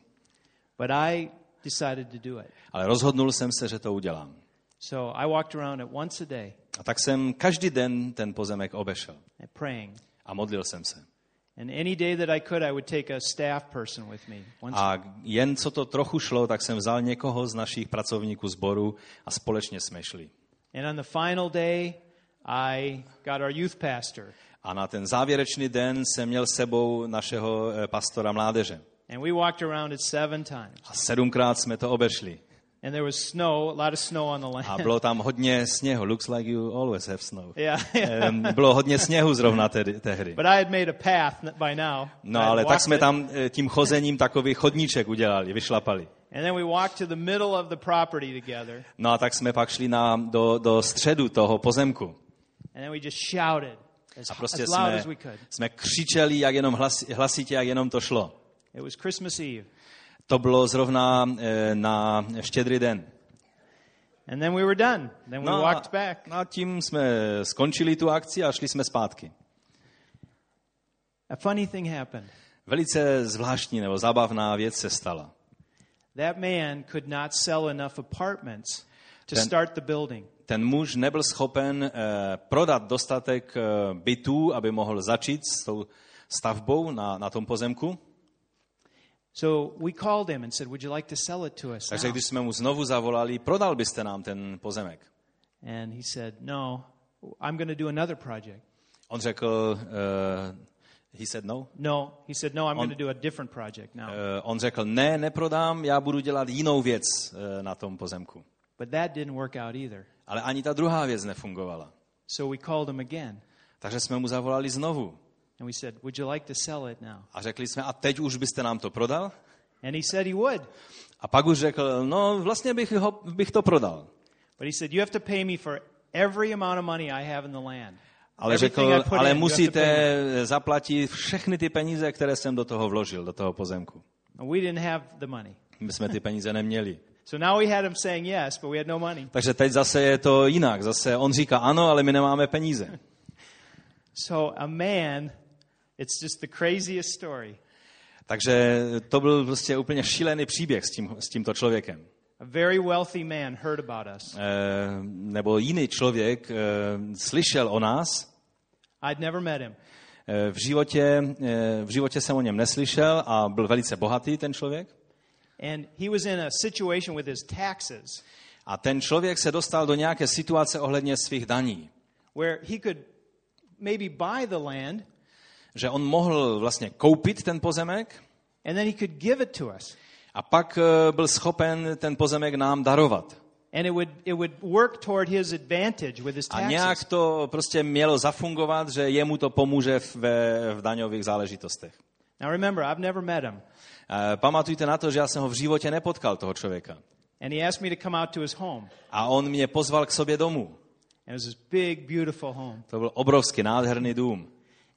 But I decided to do it. Ale rozhodnul jsem se, že to udělám. So I walked around it once a day A tak jsem každý den ten pozemek obešel praying. a modlil jsem se. And any day that I could, I would take a staff person with me. Once A jen co to trochu šlo, tak jsem vzal někoho z našich pracovníků sboru a společně jsme šli. And on the final day, I got our youth pastor. A na ten závěrečný den jsem měl sebou našeho eh, pastora mládeže. And we walked around it seven times. A sedmkrát jsme to obešli. And there was snow, a lot of snow on the A land. bylo tam hodně sněhu. Looks like you always have snow. yeah, Bylo hodně sněhu zrovna tedy, tehdy. But I had made a path by now. No ale tak jsme it. tam eh, tím chozením takový chodníček udělali, vyšlapali. And then we walked to the middle of the property together. No a tak jsme pak šli na, do, do středu toho pozemku. And then we just shouted as, A prostě as loud jsme, as we could. jsme křičeli, jak jenom hlas, hlasitě, jak jenom to šlo. It was Christmas Eve. To bylo zrovna eh, na štědrý den. And then we were done. Then we No, walked a, back. no a tím jsme skončili tu akci a šli jsme zpátky. A funny thing happened. Velice zvláštní nebo zábavná věc se stala. That man could not sell enough apartments to Then- start the building. Ten muž nebyl schopen eh, prodat dostatek eh, bytů, aby mohl začít s tou stavbou na, na tom pozemku. So we called him and said, Would you like to sell it to us? Takže now?" když jsme mu znovu zavolali, prodal byste nám ten pozemek. And he said, No, I'm going to do another project. On řekl, uh, he said no. No, he said, No, I'm On- going to do a different project now. Uh, on řekl, ne, neprodám, já budu dělat jinou věc uh, na tom pozemku. But that didn't work out either. Ale ani ta druhá věc nefungovala. So we called him again. Takže jsme mu zavolali znovu. And we said, Would you like to sell it now? A řekli jsme, a teď už byste nám to prodal? And he said he would. A pak už řekl, no vlastně bych, ho, bych to prodal. But he said, You have to pay me for every amount of money I have in the land. Ale řekl, ale musíte zaplatit všechny ty peníze, které jsem do toho vložil, do toho pozemku. And we didn't have the money. My jsme ty peníze neměli. So now we had him saying yes, but we had no money. Takže teď zase je to jinak. Zase on říká ano, ale my nemáme peníze. So a man, it's just the craziest story. Takže to byl prostě úplně šílený příběh s, tím, s tímto člověkem. A very wealthy man heard about us. E, nebo jiný člověk e, slyšel o nás. I'd never met him. E, v, životě, v životě jsem o něm neslyšel a byl velice bohatý ten člověk. And he was in a situation with his taxes A ten člověk se dostal do nějaké situace ohledně svých daní. where he could maybe buy the land Že on mohl vlastně koupit ten pozemek and then he could give it to us. A pak e, byl schopen ten pozemek nám darovat. And it would, it would work toward his advantage with his A nějak to prostě mělo zafungovat, že jemu to pomůže v, v daňových záležitostech. Now remember, I've never met him. E, Pamatujte na to, že já jsem ho v životě nepotkal, toho člověka. And he asked me to come out to his home. A on mě pozval k sobě domů. And it was this big, beautiful home. To byl obrovský, nádherný dům.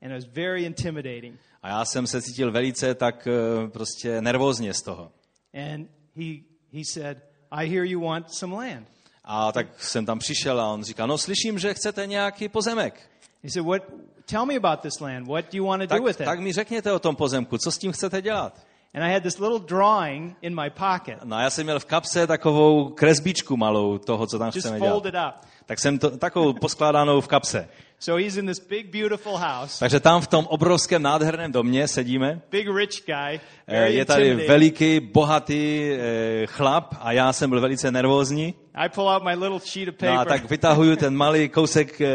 And it was very intimidating. A já jsem se cítil velice tak e, prostě nervózně z toho. And he, he said, I hear you want some land. A tak jsem tam přišel a on říká, no slyším, že chcete nějaký pozemek. He said, What tell me about this land. What do you want to Tak, do with it? tak mi řekněte o tom pozemku, co s tím chcete dělat? And I had this little drawing in my pocket. No a já jsem měl v kapse takovou kresbičku malou toho, co tam Just chceme dělat. up. Tak jsem to takovou poskládanou v kapse. So he's in this big, beautiful house. Takže tam v tom obrovském nádherném domě sedíme. Big rich guy. Eh, Je tady veliký, bohatý eh, chlap a já jsem byl velice nervózní. I pull out my little sheet of No a paper. tak vytahuju ten malý kousek eh,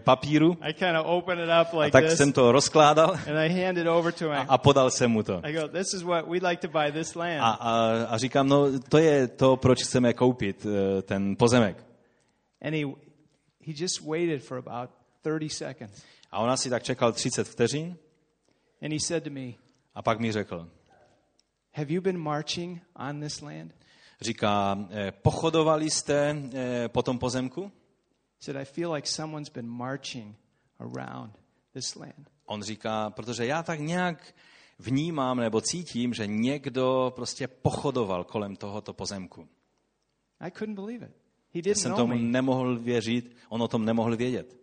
papíru I open it up a like tak this. jsem to rozkládal And I hand it over to a, him. a podal jsem mu to. I go, this is what we'd like to buy this land. A, a, a říkám, no to je to, proč chceme koupit ten pozemek. And he, he just waited for about 30 seconds. A on asi tak čekal 30 vteřin And he said to me, a pak mi řekl, Have you been marching on this land? říká, eh, pochodovali jste eh, po tom pozemku? Said, I feel like someone's been marching around this land. On říká, protože já tak nějak vnímám nebo cítím, že někdo prostě pochodoval kolem tohoto pozemku. I couldn't believe it. He Já didn't jsem know tomu nemohl věřit, on o tom nemohl vědět.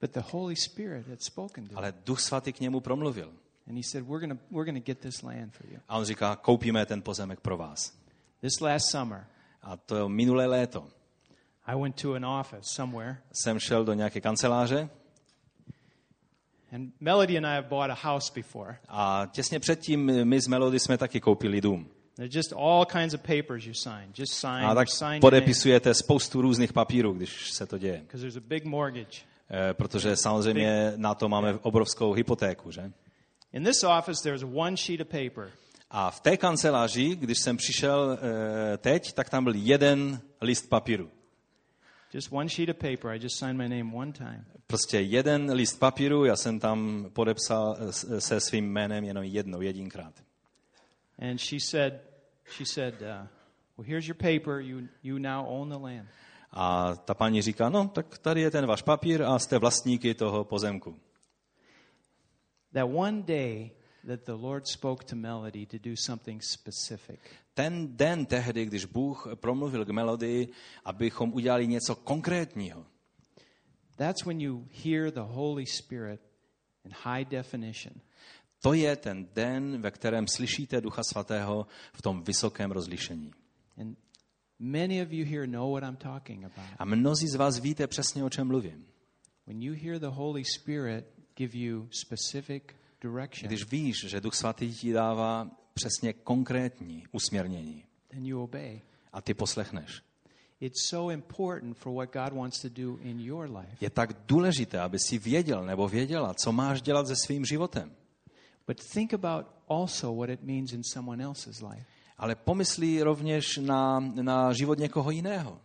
but the Holy Spirit had spoken to him. Ale Duch Svatý k němu promluvil. And he said, We're going we're gonna get this land for you. A on říká, koupíme ten pozemek pro vás. This last summer, A to je minulé léto. I went to an office somewhere, Jsem šel do nějaké kanceláře and Melody and I have bought a house before. a těsně předtím my z Melody jsme taky koupili dům. There's just all kinds of papers you sign. Just sign, A tak podepisujete spoustu různých papírů, když se to děje. because there's a big mortgage. Eh, Protože samozřejmě na to máme obrovskou hypotéku, že? In this office, there's one sheet of paper. A v té kanceláři, když jsem přišel eh, teď, tak tam byl jeden list papíru. Just one sheet of paper. I just signed my name one time. Prostě jeden list papíru, já jsem tam podepsal eh, se svým jménem jenom jednou, jedinkrát. And she said, she said, uh, well, here's your paper. You, you now own the land. A ta paní říká, no, tak tady je ten váš papír a jste vlastníky toho pozemku. That one day that the Lord spoke to Melody to do something specific. Ten den tehdy, když Bůh promluvil k melodii, abychom udělali něco konkrétního, That's when you hear the Holy Spirit in high definition. To je ten den, ve kterém slyšíte Ducha Svatého v tom vysokém rozlišení. And many of you here know what I'm talking about. A mnozí z vás víte přesně, o čem mluvím. When you hear the Holy Spirit give you specific direction, Když víš, že Duch Svatý ti dává přesně konkrétní usměrnění then you obey. a ty poslechneš. It's so important for what God wants to do in your life. Je tak důležité, aby si věděl nebo věděla, co máš dělat se svým životem. But think about also what it means in someone else's life. Ale pomyslí rovněž na, na život někoho jiného.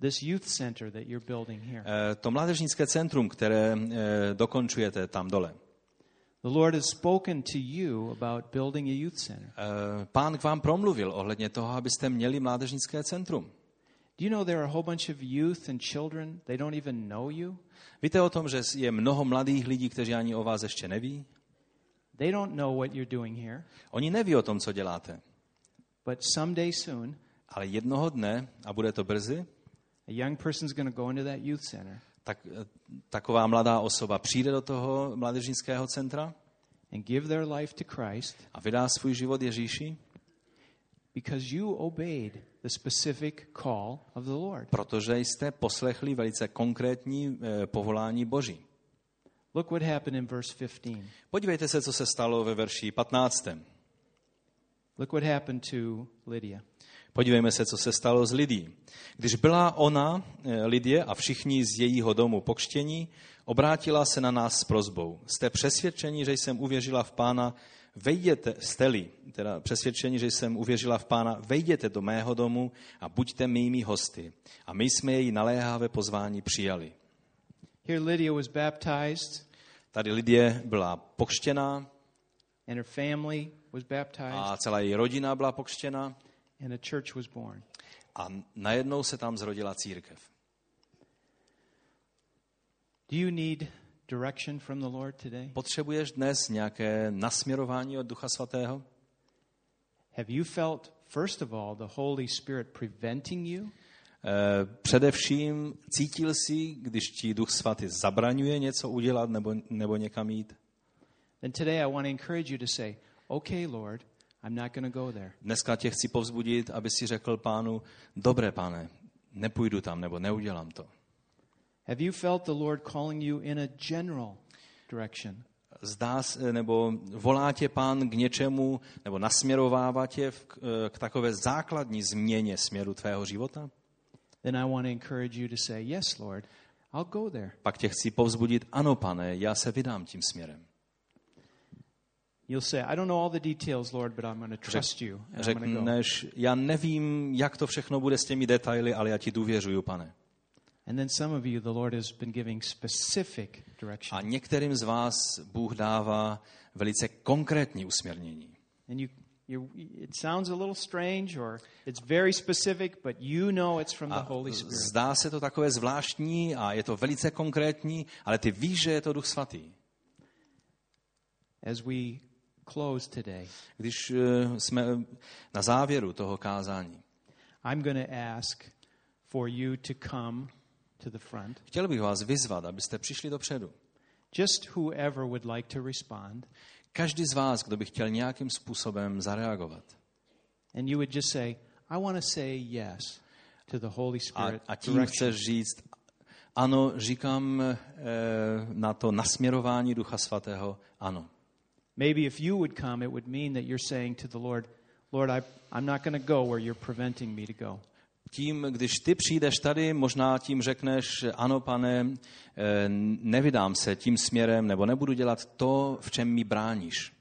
This youth center that you're building here. Eh, To mládežnické centrum, které eh, dokončujete tam dole. The Lord has spoken to you about building a youth center. Eh, Pán k vám promluvil ohledně toho, abyste měli mládežnické centrum. Do you know there are a whole bunch of youth and children, they don't even know you? Víte o tom, že je mnoho mladých lidí, kteří ani o vás ještě neví? They don't know what you're doing here, Oni neví o tom, co děláte. but someday soon, Ale jednoho dne, a bude to brzy, a young person's going to go into that youth center tak eh, taková mladá osoba přijde do toho mládežnického centra and give their life to Christ a vydá svůj život Ježíši, protože jste poslechli velice konkrétní eh, povolání Boží. Look what happened in verse 15. Podívejte se, co se stalo ve verši 15. Look what happened to Lydia. Podívejme se, co se stalo s Lidí. Když byla ona, eh, Lidie, a všichni z jejího domu pokštění, obrátila se na nás s prozbou. Jste přesvědčeni, že jsem uvěřila v pána, vejděte, steli, teda přesvědčeni, že jsem uvěřila v pána, vejděte do mého domu a buďte mými hosty. A my jsme její naléhavé pozvání přijali. Here, Lydia was baptized, Tady Lidie byla pokštěná and her family was baptized, a celá její rodina byla pokštěna and a church was born. a najednou se tam zrodila církev. Do you need direction from the Lord today? Potřebuješ dnes nějaké nasměrování od Ducha Svatého? Have you felt, first of all, the Holy Spirit preventing you? Eh, Především cítil jsi, když ti Duch Svatý zabraňuje něco udělat nebo, nebo někam jít? Then today I want to encourage you to say, okay, Lord, I'm not going to go there. Dneska tě chci povzbudit, aby si řekl pánu, dobré pane, nepůjdu tam nebo neudělám to. Have you felt the Lord calling you in a general direction? Zdá se, nebo volá tě pán k něčemu, nebo nasměrovává tě v- k, eh, k takové základní změně směru tvého života? Then I want to encourage you to say, yes, Lord, I'll go there. Pak tě chci povzbudit, ano pane, já se vydám tím směrem. You'll say, I don't know all the details, Lord, but I'm going to trust you. And. Řekneš, já nevím, jak to všechno bude s těmi detaily, ale já ti důvěřuju, pane. A některým z vás Bůh dává velice konkrétní usměrnění. And you, you, it sounds a little strange or it's very specific, but you know it's from the Holy Spirit. zdá se to takové zvláštní a je to velice konkrétní, ale ty víš, že je to Duch Svatý. As we close today, Když eh, jsme na závěru toho kázání, I'm going to ask for you to come to the front. chtěl bych vás vyzvat, abyste přišli dopředu. Just whoever would like to respond. Každý z vás, kdo by chtěl nějakým způsobem zareagovat. And you would just say, I want to say yes to the Holy A, Spirit. a tím direction. chceš říct, ano, říkám eh, na to nasměrování Ducha Svatého, ano. Maybe if you would come, it would mean that you're saying to the Lord, Lord, I, I'm not going to go where you're preventing me to go. Tím, když ty přijdeš tady, možná tím řekneš, ano, pane, eh, nevydám se tím směrem, nebo nebudu dělat to, v čem mi bráníš.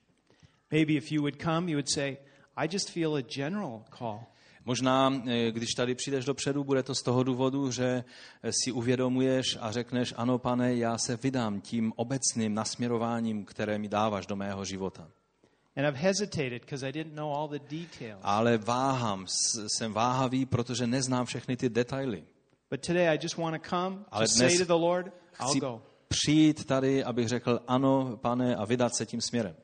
Maybe if you would come, you would say, I just feel a general call. Možná, eh, když tady přijdeš dopředu, bude to z toho důvodu, že eh, si uvědomuješ a řekneš, ano, pane, já se vydám tím obecným nasměrováním, které mi dáváš do mého života. Ale váhám, jsem váhavý, protože neznám všechny ty detaily. But today I just want to come Ale to say dnes to the Lord, I'll Chci go. přijít tady, abych řekl ano, pane, a vydat se tím směrem.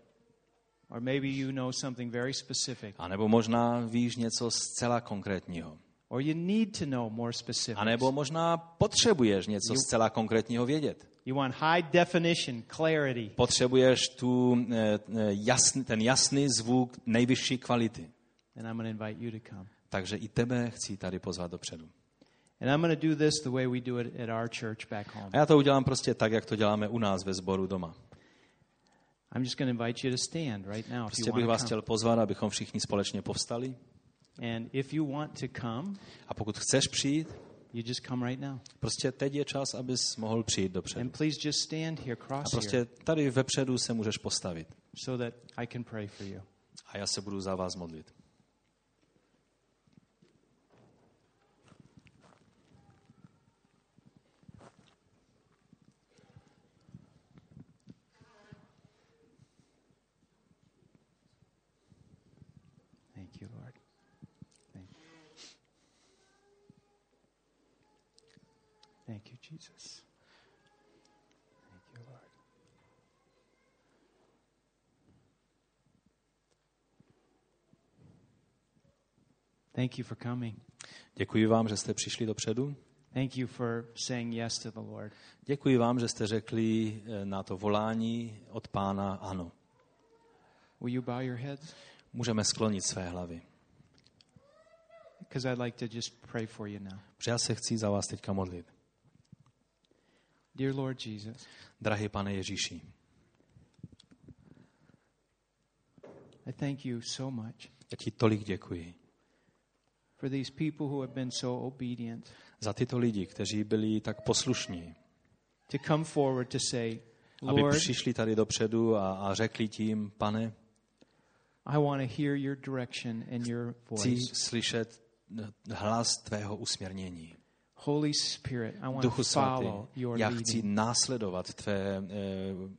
Or maybe you know something very specific. A nebo možná víš něco zcela konkrétního. Or you need to know more specifics. A nebo možná potřebuješ něco zcela konkrétního vědět. You want high definition, clarity. Potřebuješ tu, eh, eh, jasný, ten jasný zvuk nejvyšší kvality. And I'm going to invite you to come. Takže i tebe chci tady pozvat dopředu. And I'm going to do this the way we do it at our church back home. A já to udělám prostě tak, jak to děláme u nás ve sboru doma. I'm just going to invite you to stand right now if Prostě you bych want vás chtěl pozvat, abychom všichni společně povstali. And if you want to come, A pokud chceš přijít, you just come right now. prostě teď je čas, abys mohl přijít dopředu. And please just stand here, A cross prostě here, tady vepředu se můžeš postavit. so that I can pray for you. A já se budu za vás modlit. Thank you, Lord. Thank you. Thank you, Jesus. Thank you, Lord. Thank you for coming. Děkuji vám, že jste přišli dopředu. Thank you for saying yes to the Lord. Děkuji vám, že jste řekli eh, na to volání od pána ano. Will you bow your heads? Můžeme sklonit své hlavy. Because I'd like to just pray for you now. Protože já se chci za vás teďka modlit. Dear Lord Jesus, Drahý pane Ježíši, I thank you so much já ti tolik děkuji for these people who have been so obedient za tyto lidi, kteří byli tak poslušní, to come forward to say, aby Lord, přišli tady dopředu a, a řekli tím, pane, I want to hear your direction and your chci voice. slyšet hlas tvého usměrnění. Holy Spirit, I want to Duchu svatý, follow your já chci následovat tvé e,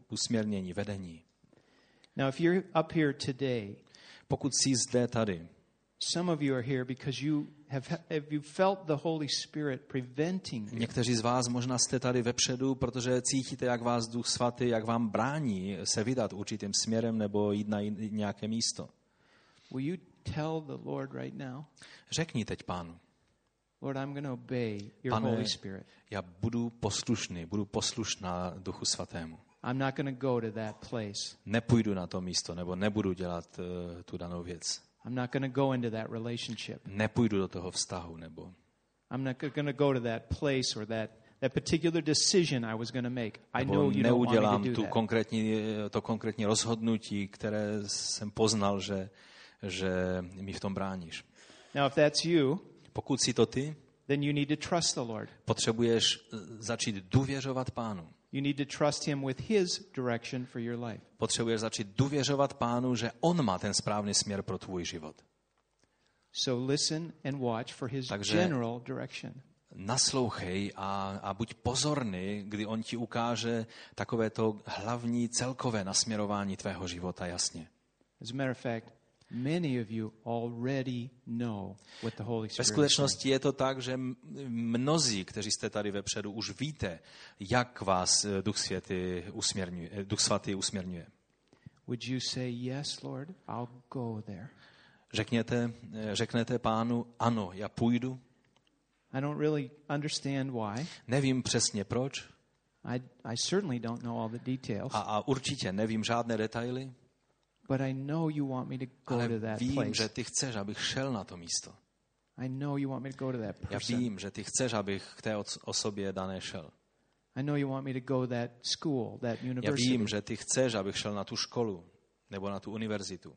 usměrnění, vedení. Now, if you're up here today, Pokud jsi zde tady, some of you are here because you have, have you felt the Holy Spirit preventing you někteří z vás možná jste tady vepředu, protože cítíte, jak vás Duch Svatý, jak vám brání se vydat určitým směrem nebo jít na nějaké místo. Will you tell the Lord right now, Řekni teď pánu, Lord, I'm going to obey your Pane, Holy Spirit. já budu poslušný, budu poslušná Duchu Svatému. I'm not going to go to that place. Nepůjdu na to místo, nebo nebudu dělat uh, tu danou věc. I'm not going to go into that relationship. Nepůjdu do toho vztahu, nebo I'm not going to go to that place or that, that particular decision I was going to make. I know you don't want me neudělám to do tu that. konkrétní, to konkrétní rozhodnutí, které jsem poznal, že, že mi v tom bráníš. Now, if that's you, Pokud si to ty, then you need to trust the Lord. potřebuješ eh, začít důvěřovat pánu. You need to trust Him with His direction for your life. Potřebuješ začít důvěřovat pánu, že on má ten správný směr pro tvůj život. So listen and watch for His Takže- general direction. Naslouchej a, a buď pozorný, kdy on ti ukáže takové to hlavní celkové nasměrování tvého života jasně. As a matter of fact, many of you already know what the Holy Ve skutečnosti je to tak, že mnozí, kteří jste tady vepředu, už víte, jak vás eh, Duch, Světý usměrňuje, eh, Duch Svatý usměrňuje. Would you say, Yes, Lord, I'll go there? Řekněte, eh, řeknete pánu, ano, já půjdu. I don't really understand why. Nevím přesně proč I, I certainly don't know all the details, a, a určitě nevím žádné detaily, but I know you want me to go ale to that vím, place. že ty chceš, abych šel na to místo. I know you want me to go to that Já person. vím, že ty chceš, abych k té os- osobě dané šel. I know you want me to go to that school, that Já university. vím, že ty chceš, abych šel na tu školu nebo na tu univerzitu.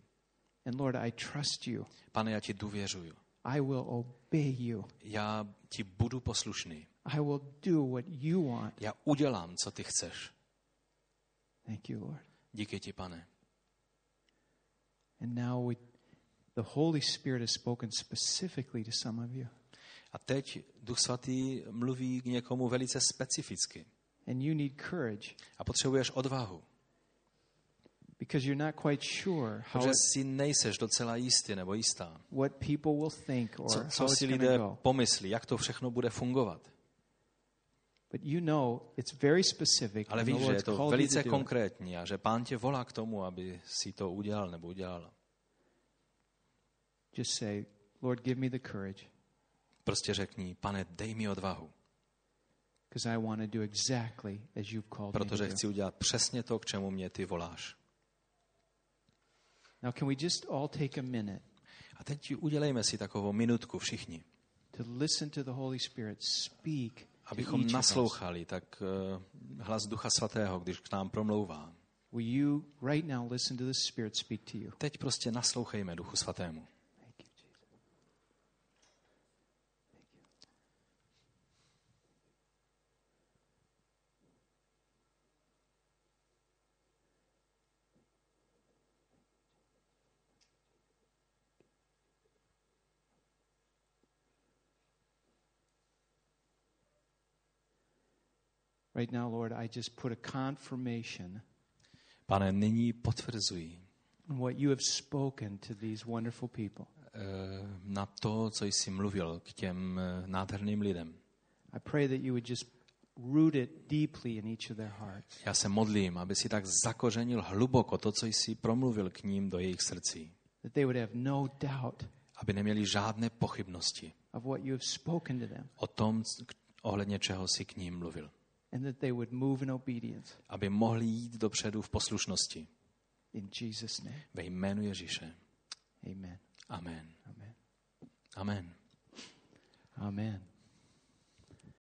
And Lord, I trust you. Pane, já ti důvěřuju. I will obey you. Já ti budu poslušný. I will do what you want. Já udělám, co ty chceš. Thank you, Lord. Díky ti, pane. And now we, the Holy Spirit has spoken specifically to some of you. A teď Duch Svatý mluví k někomu velice specificky. And you need courage A potřebuješ odvahu. because you're not quite sure how Protože si nejseš docela jistý nebo jistá. what people will think or Co, how co si lidé pomyslí, jak to všechno bude fungovat. But you know it's very specific. Ale víš, že je to velice konkrétní a že pán tě volá k tomu, aby si to udělal nebo udělala. Just say, Lord, give me the courage. Prostě řekni, pane, dej mi odvahu, because I want to do exactly as you've called me protože chci udělat přesně to, k čemu mě ty voláš. Now, can we just all take a minute A teď udělejme si takovou minutku všichni, to listen to the Holy Spirit speak abychom naslouchali tak uh, hlas Ducha Svatého, když k nám promlouvá. Teď prostě naslouchejme Duchu Svatému. Thank you, Jesus. Right now, Lord, I just put a confirmation Pane, nyní potvrzuji what you have spoken to these wonderful people. eh, na to, co jsi mluvil k těm eh, nádherným lidem. I pray that you would just root it deeply in each of their hearts. Já se modlím, aby si tak zakořenil hluboko to, co jsi promluvil k ním do jejich srdcí. That they would have no doubt Aby neměli žádné pochybnosti of what you have spoken to them. o tom, ohledně čeho si k ním mluvil. And that they would move in obedience. Aby mohli jít dopředu v poslušnosti. In Jesus' name. Ve jménu Ježíše. Amen. Amen. Amen. Amen. Amen.